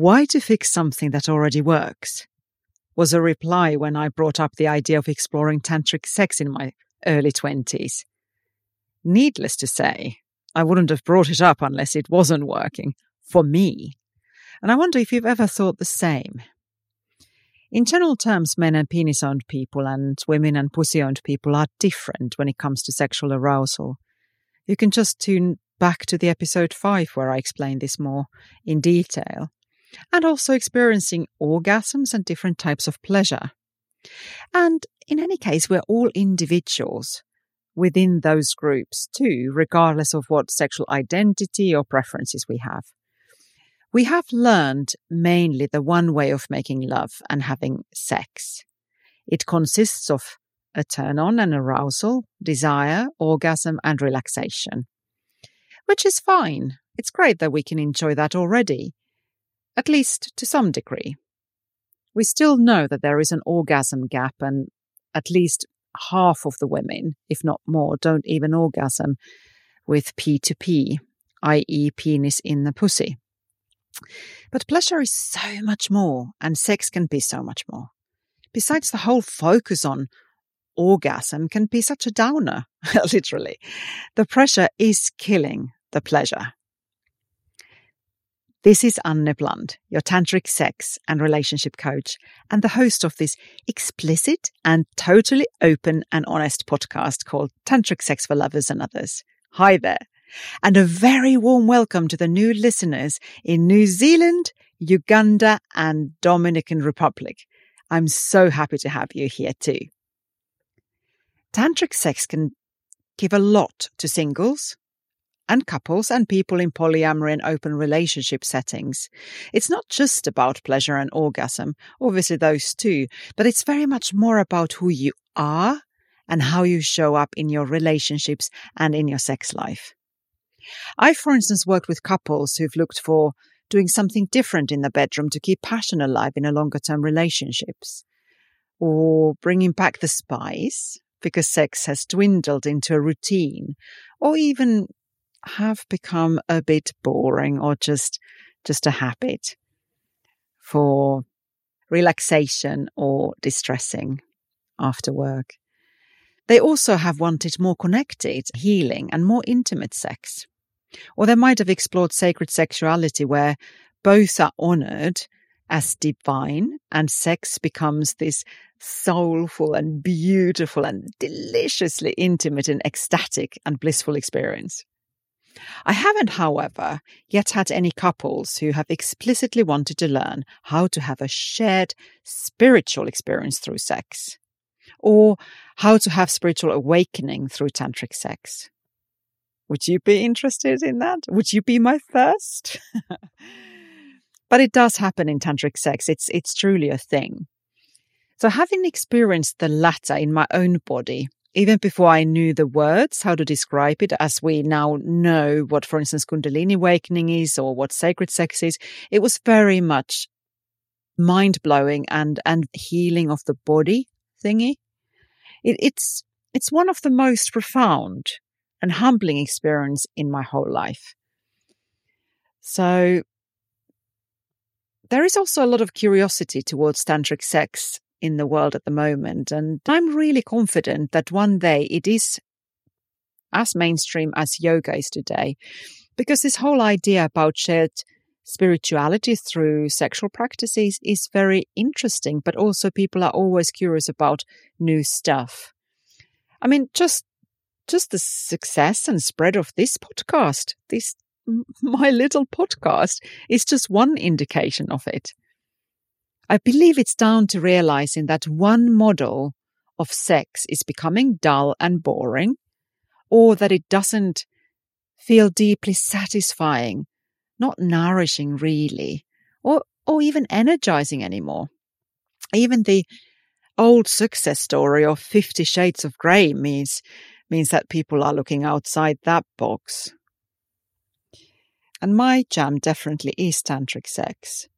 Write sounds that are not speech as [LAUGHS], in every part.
Why to fix something that already works? Was a reply when I brought up the idea of exploring tantric sex in my early 20s. Needless to say, I wouldn't have brought it up unless it wasn't working for me. And I wonder if you've ever thought the same. In general terms, men and penis owned people and women and pussy owned people are different when it comes to sexual arousal. You can just tune back to the episode 5 where I explain this more in detail. And also experiencing orgasms and different types of pleasure. And in any case, we're all individuals within those groups too, regardless of what sexual identity or preferences we have. We have learned mainly the one way of making love and having sex. It consists of a turn on and arousal, desire, orgasm, and relaxation. Which is fine. It's great that we can enjoy that already, at least to some degree. We still know that there is an orgasm gap, and at least half of the women, if not more, don't even orgasm with P2P, i.e., penis in the pussy. But pleasure is so much more, and sex can be so much more. Besides, the whole focus on orgasm can be such a downer, [LAUGHS] literally. The pressure is killing the pleasure. This is Anne Bland, your tantric sex and relationship coach, and the host of this explicit and totally open and honest podcast called Tantric Sex for Lovers and Others. Hi there and a very warm welcome to the new listeners in New Zealand, Uganda, and Dominican Republic. I'm so happy to have you here too. Tantric sex can give a lot to singles and couples and people in polyamory and open relationship settings. It's not just about pleasure and orgasm, obviously those too, but it's very much more about who you are and how you show up in your relationships and in your sex life. I, for instance, worked with couples who've looked for doing something different in the bedroom to keep passion alive in a longer term relationships, or bringing back the spice because sex has dwindled into a routine, or even have become a bit boring or just just a habit for relaxation or distressing after work. They also have wanted more connected, healing, and more intimate sex. Or they might have explored sacred sexuality where both are honored as divine and sex becomes this soulful and beautiful and deliciously intimate and ecstatic and blissful experience. I haven't, however, yet had any couples who have explicitly wanted to learn how to have a shared spiritual experience through sex, or how to have spiritual awakening through tantric sex. Would you be interested in that? Would you be my first? [LAUGHS] but it does happen in tantric sex. It's it's truly a thing. So having experienced the latter in my own body, even before I knew the words, how to describe it, as we now know what, for instance, Kundalini awakening is or what sacred sex is, it was very much mind blowing and, and healing of the body thingy. It, it's, it's one of the most profound and humbling experience in my whole life. So there is also a lot of curiosity towards tantric sex in the world at the moment. And I'm really confident that one day it is as mainstream as yoga is today. Because this whole idea about shared spirituality through sexual practices is very interesting, but also people are always curious about new stuff. I mean, just just the success and spread of this podcast, this [LAUGHS] my little podcast, is just one indication of it. I believe it's down to realizing that one model of sex is becoming dull and boring, or that it doesn't feel deeply satisfying, not nourishing really, or, or even energizing anymore. Even the old success story of Fifty Shades of Grey means means that people are looking outside that box. And my jam definitely is tantric sex.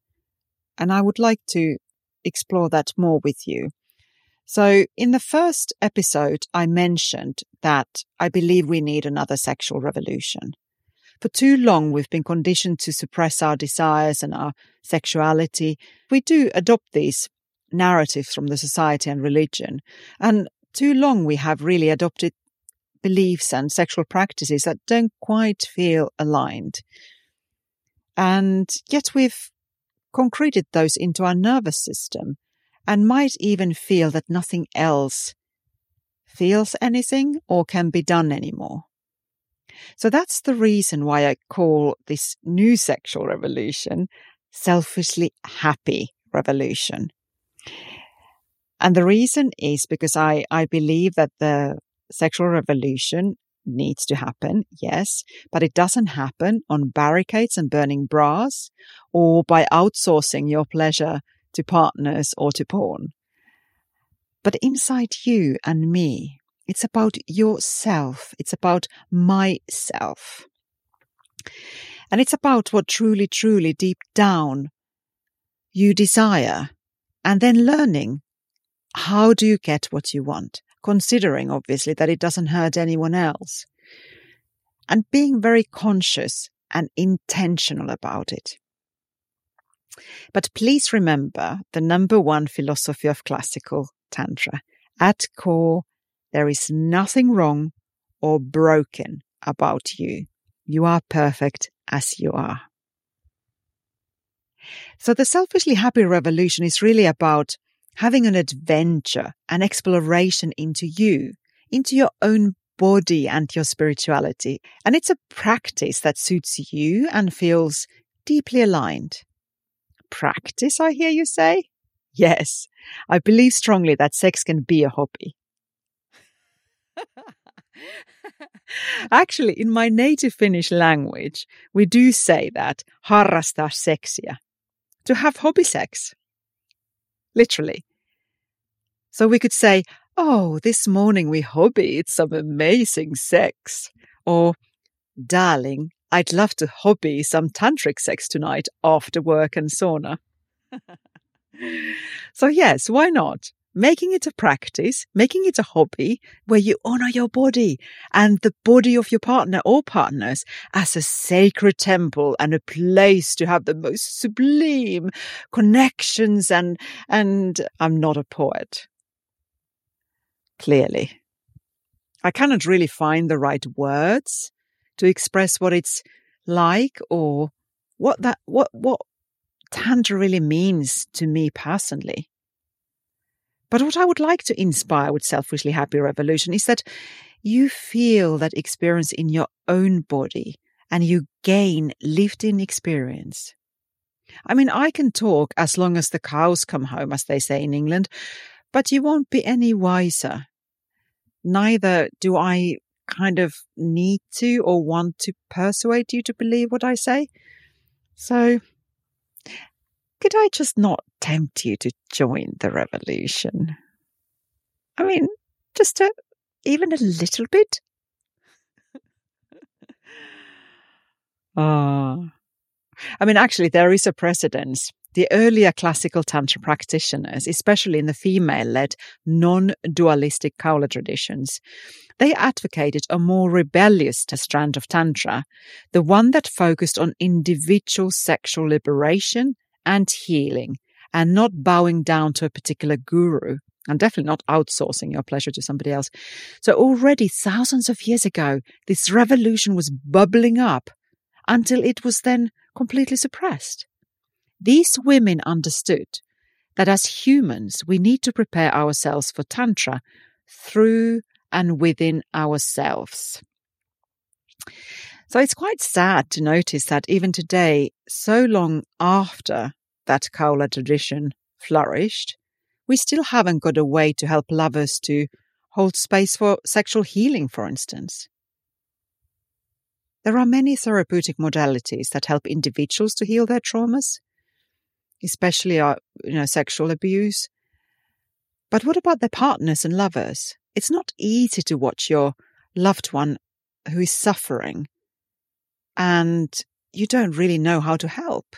And I would like to explore that more with you. So, in the first episode, I mentioned that I believe we need another sexual revolution. For too long, we've been conditioned to suppress our desires and our sexuality. We do adopt these narratives from the society and religion. And too long, we have really adopted beliefs and sexual practices that don't quite feel aligned. And yet we've concreted those into our nervous system and might even feel that nothing else feels anything or can be done anymore. So that's the reason why I call this new sexual revolution selfishly happy revolution. And the reason is because I, I believe that the sexual revolution needs to happen, yes, but it doesn't happen on barricades and burning bras or by outsourcing your pleasure to partners or to porn. But inside you and me, it's about yourself. It's about myself. And it's about what truly, truly deep down you desire. And then learning how do you get what you want? Considering, obviously, that it doesn't hurt anyone else. And being very conscious and intentional about it. But please remember the number one philosophy of classical Tantra. At core, there is nothing wrong or broken about you. You are perfect as you are. So the selfishly happy revolution is really about having an adventure, an exploration into you, into your own body and your spirituality. And it's a practice that suits you and feels deeply aligned. Practice, I hear you say? Yes, I believe strongly that sex can be a hobby. [LAUGHS] Actually, in my native Finnish language, we do say that harrastaa seksiä, to have hobby sex. Literally. So we could say, oh, this morning we hobbied some amazing sex. Or, darling, I'd love to hobby some tantric sex tonight after work and sauna. [LAUGHS] so, yes, why not? making it a practice, making it a hobby where you honor your body and the body of your partner or partners as a sacred temple and a place to have the most sublime connections and, and I'm not a poet. Clearly. I cannot really find the right words to express what it's like or what that, what, what Tantra really means to me personally. But what I would like to inspire with Selfishly Happy Revolution is that you feel that experience in your own body and you gain lived in experience. I mean, I can talk as long as the cows come home, as they say in England, but you won't be any wiser. Neither do I kind of need to or want to persuade you to believe what I say. So could I just not tempt you to join the revolution? I mean, just a, even a little bit? [LAUGHS] Ah. I mean, actually, there is a precedence. The earlier classical Tantra practitioners, especially in the female led, non dualistic Kaula traditions, they advocated a more rebellious strand of Tantra, the one that focused on individual sexual liberation and healing and not bowing down to a particular guru and definitely not outsourcing your pleasure to somebody else. So already thousands of years ago, this revolution was bubbling up until it was then completely suppressed. These women understood that as humans, we need to prepare ourselves for Tantra through and within ourselves. So it's quite sad to notice that even today, so long after that Kaula tradition flourished, we still haven't got a way to help lovers to hold space for sexual healing, for instance. There are many therapeutic modalities that help individuals to heal their traumas, especially you know, sexual abuse. But what about their partners and lovers? It's not easy to watch your loved one who is suffering and you don't really know how to help.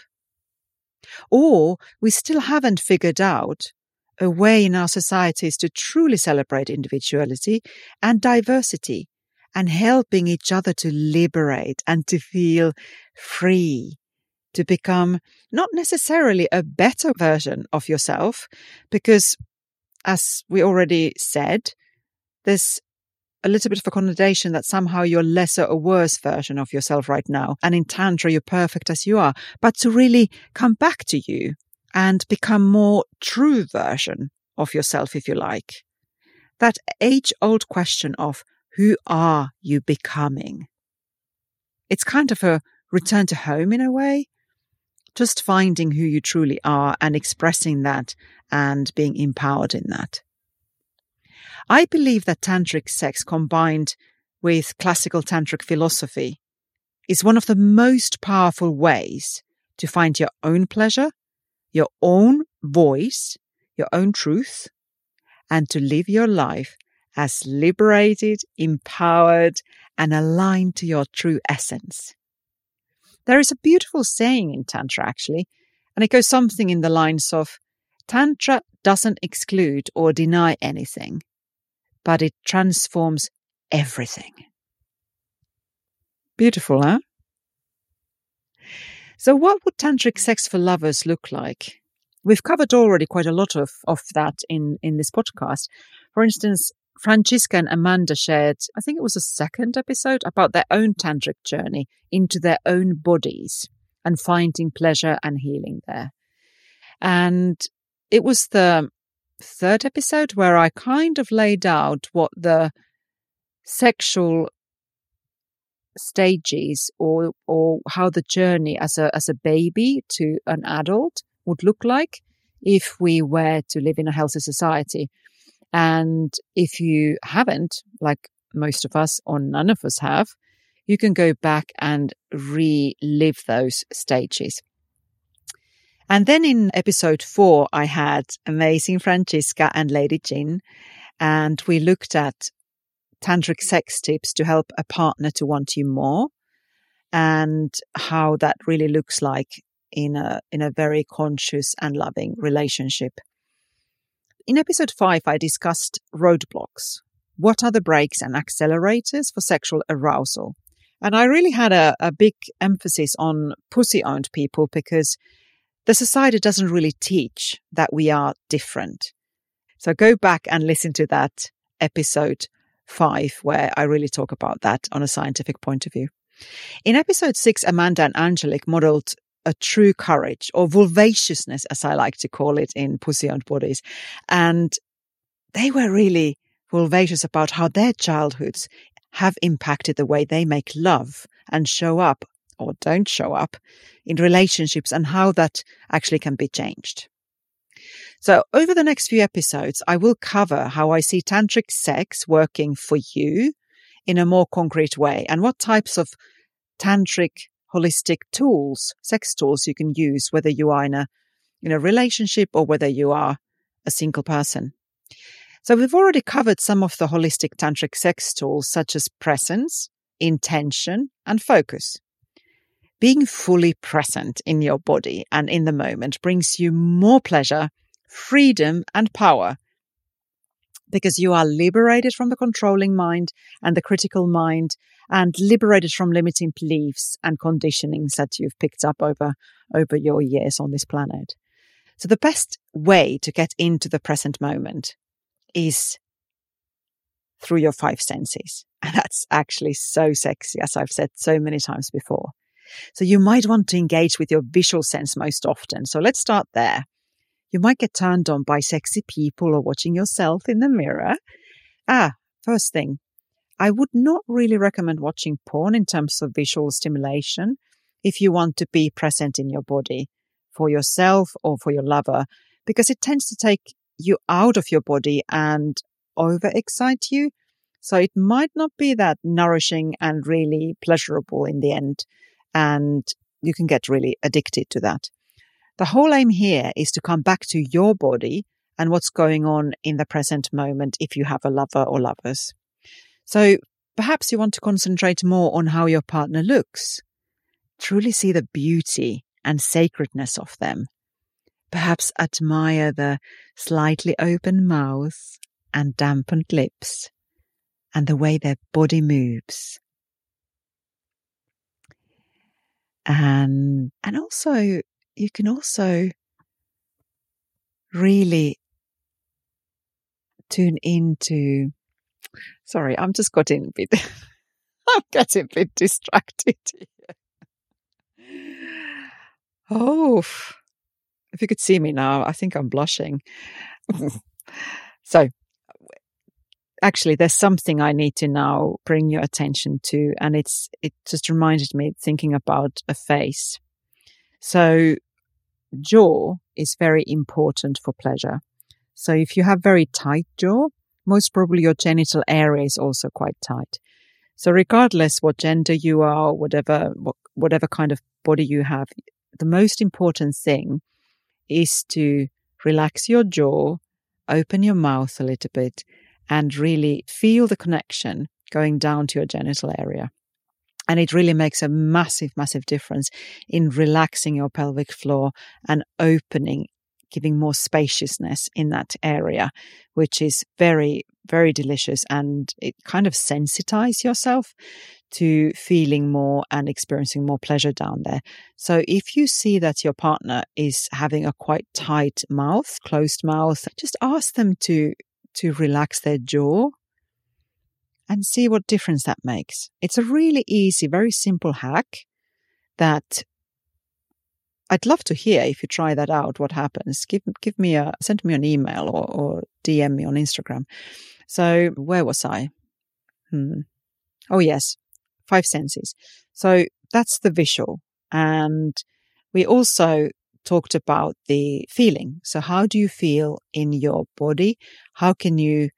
Or we still haven't figured out a way in our societies to truly celebrate individuality and diversity and helping each other to liberate and to feel free, to become not necessarily a better version of yourself, because as we already said, there's a little bit of a connotation that somehow you're lesser or worse version of yourself right now. And in Tantra, you're perfect as you are, but to really come back to you and become more true version of yourself, if you like. That age old question of who are you becoming? It's kind of a return to home in a way, just finding who you truly are and expressing that and being empowered in that. I believe that tantric sex combined with classical tantric philosophy is one of the most powerful ways to find your own pleasure, your own voice, your own truth, and to live your life as liberated, empowered, and aligned to your true essence. There is a beautiful saying in Tantra, actually, and it goes something in the lines of Tantra doesn't exclude or deny anything, but it transforms everything. Beautiful, huh? So, what would tantric sex for lovers look like? We've covered already quite a lot of, of that in, in this podcast. For instance, Franziska and Amanda shared, I think it was a second episode, about their own tantric journey into their own bodies and finding pleasure and healing there. And it was the third episode where I kind of laid out what the sexual stages or or how the journey as a as a baby to an adult would look like if we were to live in a healthy society. And if you haven't, like most of us or none of us have, you can go back and relive those stages. And then in episode four, I had amazing Franziska and Lady Jean, and we looked at tantric sex tips to help a partner to want you more and how that really looks like in a in a very conscious and loving relationship. In episode 5 I discussed roadblocks. What are the brakes and accelerators for sexual arousal? And I really had a, a big emphasis on pussy owned people because the society doesn't really teach that we are different. So go back and listen to that episode five, where I really talk about that on a scientific point of view. In episode six, Amanda and Angelic modeled a true courage or vulvaciousness, as I like to call it in pussy owned bodies. And they were really vulvacious about how their childhoods have impacted the way they make love and show up or don't show up in relationships and how that actually can be changed. So over the next few episodes, I will cover how I see tantric sex working for you in a more concrete way and what types of tantric holistic tools, sex tools you can use, whether you are in a, in a relationship or whether you are a single person. So we've already covered some of the holistic tantric sex tools such as presence, intention, and focus. Being fully present in your body and in the moment brings you more pleasure, freedom, and power because you are liberated from the controlling mind and the critical mind and liberated from limiting beliefs and conditionings that you've picked up over, over your years on this planet. So the best way to get into the present moment is through your five senses. [LAUGHS] And that's actually so sexy, as I've said so many times before. So you might want to engage with your visual sense most often. So let's start there. You might get turned on by sexy people or watching yourself in the mirror. Ah, first thing, I would not really recommend watching porn in terms of visual stimulation if you want to be present in your body for yourself or for your lover, because it tends to take you out of your body and overexcite you. So it might not be that nourishing and really pleasurable in the end and you can get really addicted to that. The whole aim here is to come back to your body and what's going on in the present moment if you have a lover or lovers. So perhaps you want to concentrate more on how your partner looks. Truly see the beauty and sacredness of them. Perhaps admire the slightly open mouth and dampened lips and the way their body moves. And, and also, you can also really tune into, sorry, I'm just getting a bit, [LAUGHS] I'm getting a bit distracted. Oh, if you could see me now, I think I'm blushing. [LAUGHS] so, actually, there's something I need to now bring your attention to, and it's it just reminded me thinking about a face. So, jaw is very important for pleasure. So, if you have very tight jaw, most probably your genital area is also quite tight. So, regardless what gender you are, whatever whatever kind of body you have, the most important thing is to relax your jaw, open your mouth a little bit, and really feel the connection going down to your genital area. And it really makes a massive, massive difference in relaxing your pelvic floor and opening, giving more spaciousness in that area, which is very, very delicious. And it kind of sensitize yourself to feeling more and experiencing more pleasure down there. So if you see that your partner is having a quite tight mouth, closed mouth, just ask them to to relax their jaw and see what difference that makes. It's a really easy, very simple hack that I'd love to hear if you try that out, what happens. Give give me a send me an email or, or DM me on Instagram. So where was I? Hmm. Oh yes, five senses. So that's the visual. And we also talked about the feeling. So how do you feel in your body? How can you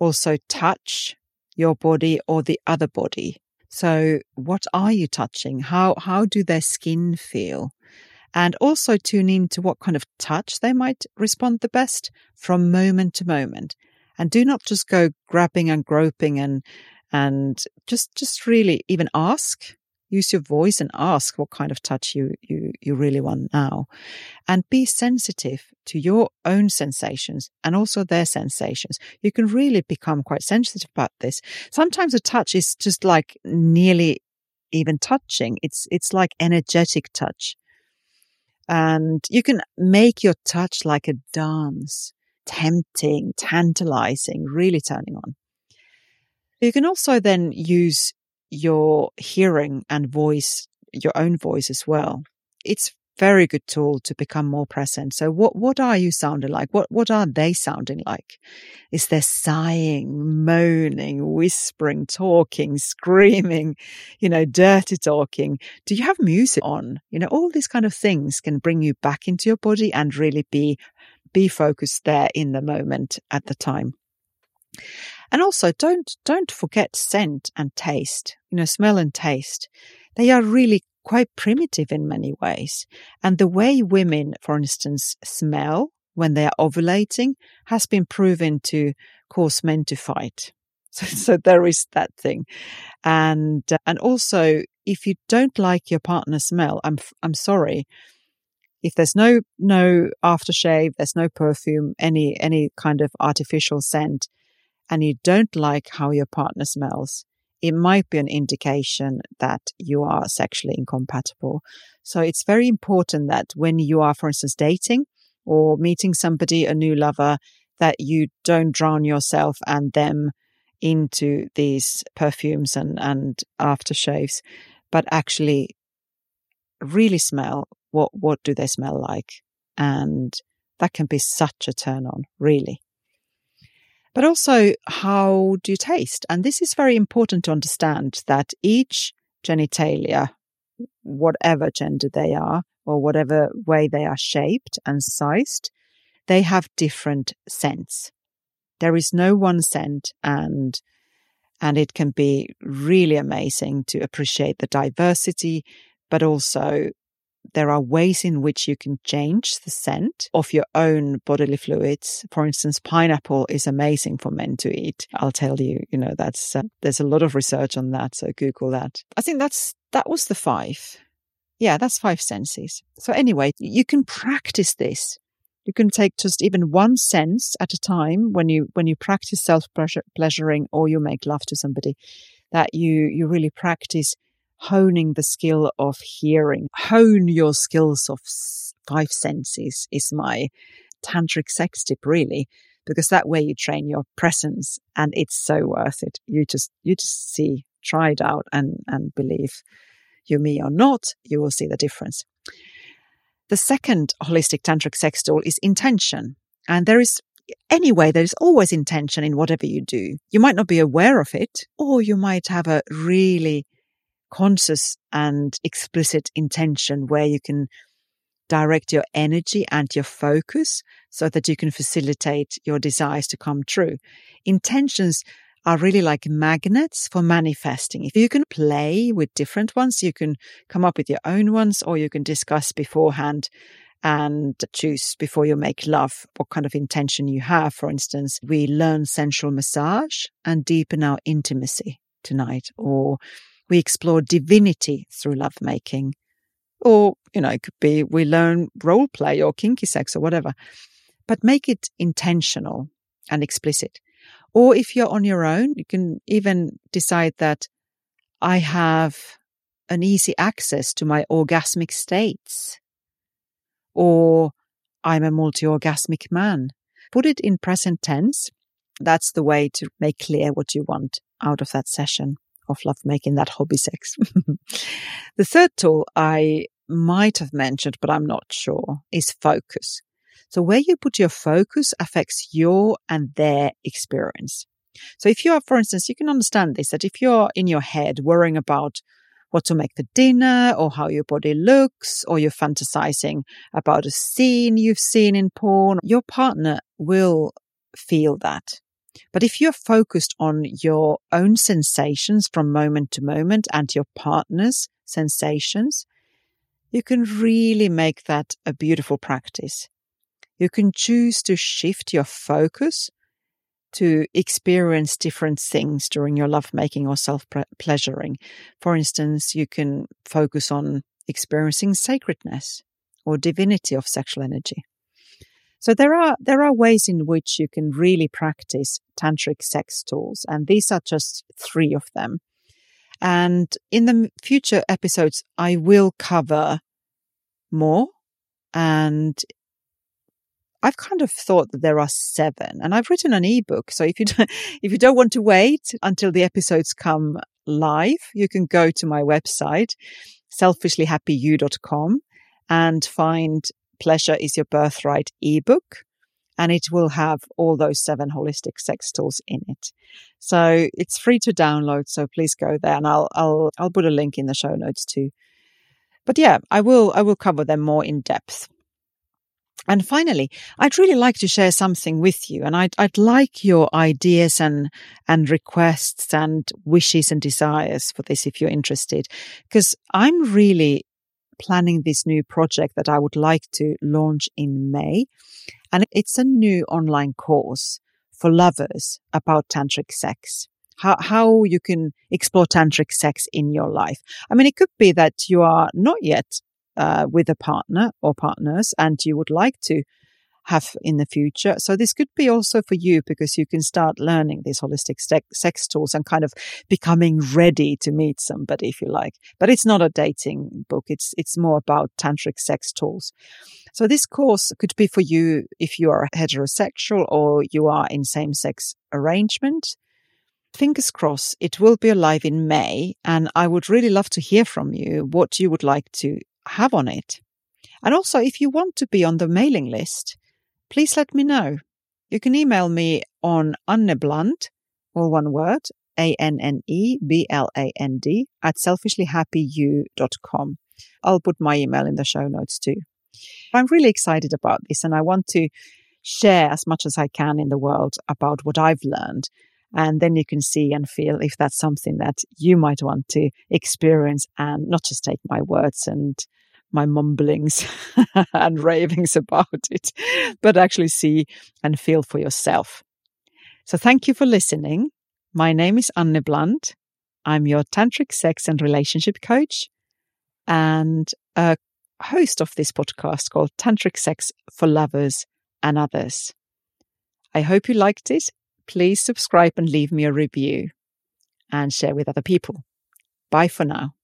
also touch your body or the other body? So what are you touching? How, how do their skin feel? And also tune in to what kind of touch they might respond the best from moment to moment. And do not just go grabbing and groping and and just just really even ask use your voice and ask what kind of touch you you you really want now. And be sensitive to your own sensations and also their sensations. You can really become quite sensitive about this. Sometimes a touch is just like nearly even touching. It's it's like energetic touch. And you can make your touch like a dance tempting tantalizing really turning on. You can also then use your hearing and voice, your own voice as well. It's very good tool to become more present. So what, what are you sounding like? What, what are they sounding like? Is there sighing, moaning, whispering, talking, screaming, you know, dirty talking? Do you have music on? You know, all these kind of things can bring you back into your body and really be, be focused there in the moment at the time. And also don't, don't forget scent and taste, you know, smell and taste. They are really quite primitive in many ways. And the way women, for instance, smell when they are ovulating has been proven to cause men to fight. [LAUGHS] So, so there is that thing. And, uh, and also, if you don't like your partner smell, I'm, I'm sorry. If there's no, no aftershave, there's no perfume, any, any kind of artificial scent, and you don't like how your partner smells, it might be an indication that you are sexually incompatible. So it's very important that when you are, for instance, dating or meeting somebody, a new lover, that you don't drown yourself and them into these perfumes and, and aftershaves, but actually really smell what, what do they smell like? And that can be such a turn on, really but also how do you taste? And this is very important to understand that each genitalia, whatever gender they are, or whatever way they are shaped and sized, they have different scents. There is no one scent and and it can be really amazing to appreciate the diversity, but also there are ways in which you can change the scent of your own bodily fluids. For instance, pineapple is amazing for men to eat. I'll tell you, you know, that's, uh, there's a lot of research on that. So Google that. I think that's, that was the five. Yeah, that's five senses. So anyway, you can practice this You can take just even one sense at a time when you when you practice self pleasuring or you make love to somebody that you you really practice honing the skill of hearing. Hone your skills of five senses is my tantric sex tip really because that way you train your presence and it's so worth it. You just you just see, try it out and and believe you me or not, you will see the difference. The second holistic tantric sex tool is intention. And there is anyway, there is always intention in whatever you do. You might not be aware of it, or you might have a really conscious and explicit intention where you can direct your energy and your focus so that you can facilitate your desires to come true. Intentions are really like magnets for manifesting. If you can play with different ones, you can come up with your own ones or you can discuss beforehand and choose before you make love what kind of intention you have. For instance, we learn sensual massage and deepen our intimacy tonight, or we explore divinity through lovemaking. Or, you know, it could be we learn role play or kinky sex or whatever. But make it intentional and explicit. Or if you're on your own, you can even decide that I have an easy access to my orgasmic states. Or I'm a multi orgasmic man. Put it in present tense. That's the way to make clear what you want out of that session of lovemaking, that hobby sex. [LAUGHS] the third tool I might have mentioned, but I'm not sure, is focus. So where you put your focus affects your and their experience. So if you are, for instance, you can understand this, that if you're in your head worrying about what to make for dinner or how your body looks, or you're fantasizing about a scene you've seen in porn, your partner will feel that. But if you're focused on your own sensations from moment to moment and your partner's sensations, you can really make that a beautiful practice. You can choose to shift your focus to experience different things during your lovemaking or self pleasuring. For instance, you can focus on experiencing sacredness or divinity of sexual energy. So there are there are ways in which you can really practice tantric sex tools, and these are just three of them. And in the future episodes, I will cover more and I've kind of thought that there are seven, and I've written an ebook. So if you don't, [LAUGHS] if you don't want to wait until the episodes come live, you can go to my website, selfishlyhappyyou.com, and find "Pleasure Is Your Birthright" ebook, and it will have all those seven holistic sex tools in it. So it's free to download. So please go there, and I'll I'll I'll put a link in the show notes too. But yeah, I will I will cover them more in depth. And finally, I'd really like to share something with you, and I'd, I'd like your ideas and and requests and wishes and desires for this if you're interested, because I'm really planning this new project that I would like to launch in May, and it's a new online course for lovers about tantric sex. How, how you can explore tantric sex in your life. I mean, it could be that you are not yet uh, with a partner or partners and you would like to have in the future. So this could be also for you because you can start learning these holistic sex tools and kind of becoming ready to meet somebody if you like. But it's not a dating book. It's it's more about tantric sex tools. So this course could be for you if you are heterosexual or you are in same-sex arrangement. Fingers crossed, it will be alive in May, and I would really love to hear from you what you would like to have on it. And also, if you want to be on the mailing list, please let me know. You can email me on Annebland, all one word, A-N-N-E-B-L-A-N-D, at selfishlyhappyyou.com. I'll put my email in the show notes too. I'm really excited about this and I want to share as much as I can in the world about what I've learned. And then you can see and feel if that's something that you might want to experience and not just take my words and my mumblings [LAUGHS] and ravings about it, but actually see and feel for yourself. So thank you for listening. My name is Anne Bland. I'm your tantric sex and relationship coach and a host of this podcast called Tantric Sex for Lovers and others. I hope you liked it. Please subscribe and leave me a review and share with other people. Bye for now.